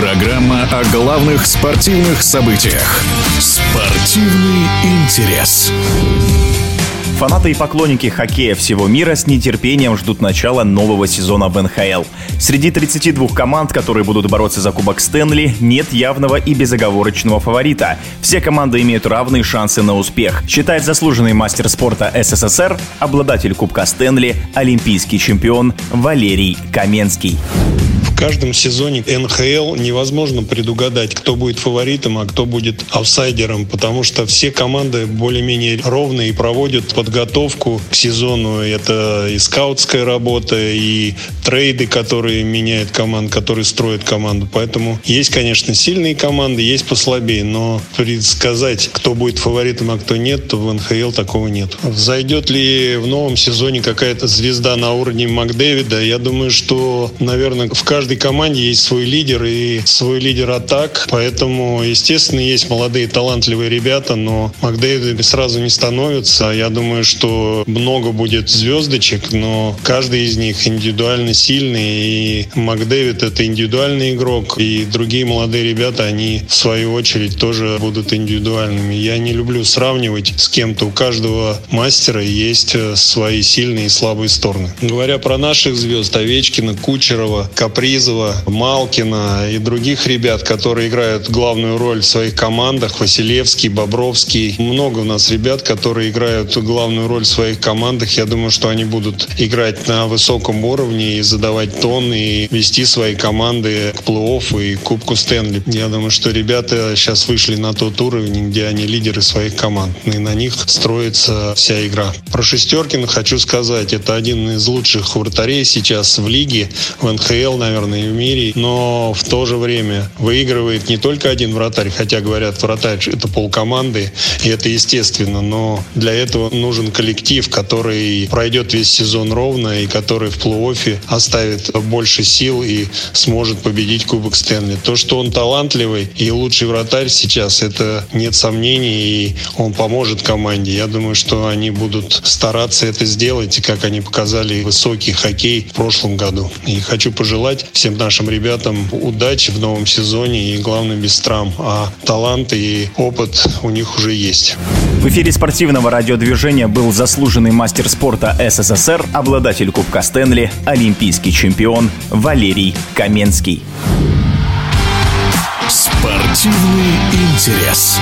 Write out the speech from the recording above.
Программа о главных спортивных событиях. Спортивный интерес. Фанаты и поклонники хоккея всего мира с нетерпением ждут начала нового сезона в НХЛ. Среди 32 команд, которые будут бороться за Кубок Стэнли, нет явного и безоговорочного фаворита. Все команды имеют равные шансы на успех, считает заслуженный мастер спорта СССР, обладатель Кубка Стэнли, олимпийский чемпион Валерий Каменский каждом сезоне НХЛ невозможно предугадать, кто будет фаворитом, а кто будет аутсайдером, потому что все команды более-менее ровные и проводят подготовку к сезону. Это и скаутская работа, и трейды, которые меняют команду, которые строят команду. Поэтому есть, конечно, сильные команды, есть послабее, но предсказать, кто будет фаворитом, а кто нет, то в НХЛ такого нет. Зайдет ли в новом сезоне какая-то звезда на уровне Макдэвида? Я думаю, что, наверное, в каждом каждой команде есть свой лидер и свой лидер атак, поэтому, естественно, есть молодые талантливые ребята, но Макдэвидами сразу не становятся. Я думаю, что много будет звездочек, но каждый из них индивидуально сильный, и Макдэвид — это индивидуальный игрок, и другие молодые ребята, они, в свою очередь, тоже будут индивидуальными. Я не люблю сравнивать с кем-то. У каждого мастера есть свои сильные и слабые стороны. Говоря про наших звезд, Овечкина, Кучерова, Каприз, Киргизова, Малкина и других ребят, которые играют главную роль в своих командах. Василевский, Бобровский. Много у нас ребят, которые играют главную роль в своих командах. Я думаю, что они будут играть на высоком уровне и задавать тон и вести свои команды к плей-оффу и Кубку Стэнли. Я думаю, что ребята сейчас вышли на тот уровень, где они лидеры своих команд. И на них строится вся игра. Про Шестеркина хочу сказать, это один из лучших вратарей сейчас в лиге, в НХЛ, наверное, и в мире, но в то же время выигрывает не только один вратарь, хотя говорят, вратарь — это полкоманды, и это естественно, но для этого нужен коллектив, который пройдет весь сезон ровно и который в плей-оффе оставит больше сил и сможет победить Кубок Стэнли. То, что он талантливый и лучший вратарь сейчас, это нет сомнений, и он поможет команде. Я думаю, что они будут стараться это сделать, как они показали высокий хоккей в прошлом году. И хочу пожелать всем нашим ребятам удачи в новом сезоне и, главное, без травм. А талант и опыт у них уже есть. В эфире спортивного радиодвижения был заслуженный мастер спорта СССР, обладатель Кубка Стэнли, олимпийский чемпион Валерий Каменский. Спортивный интерес.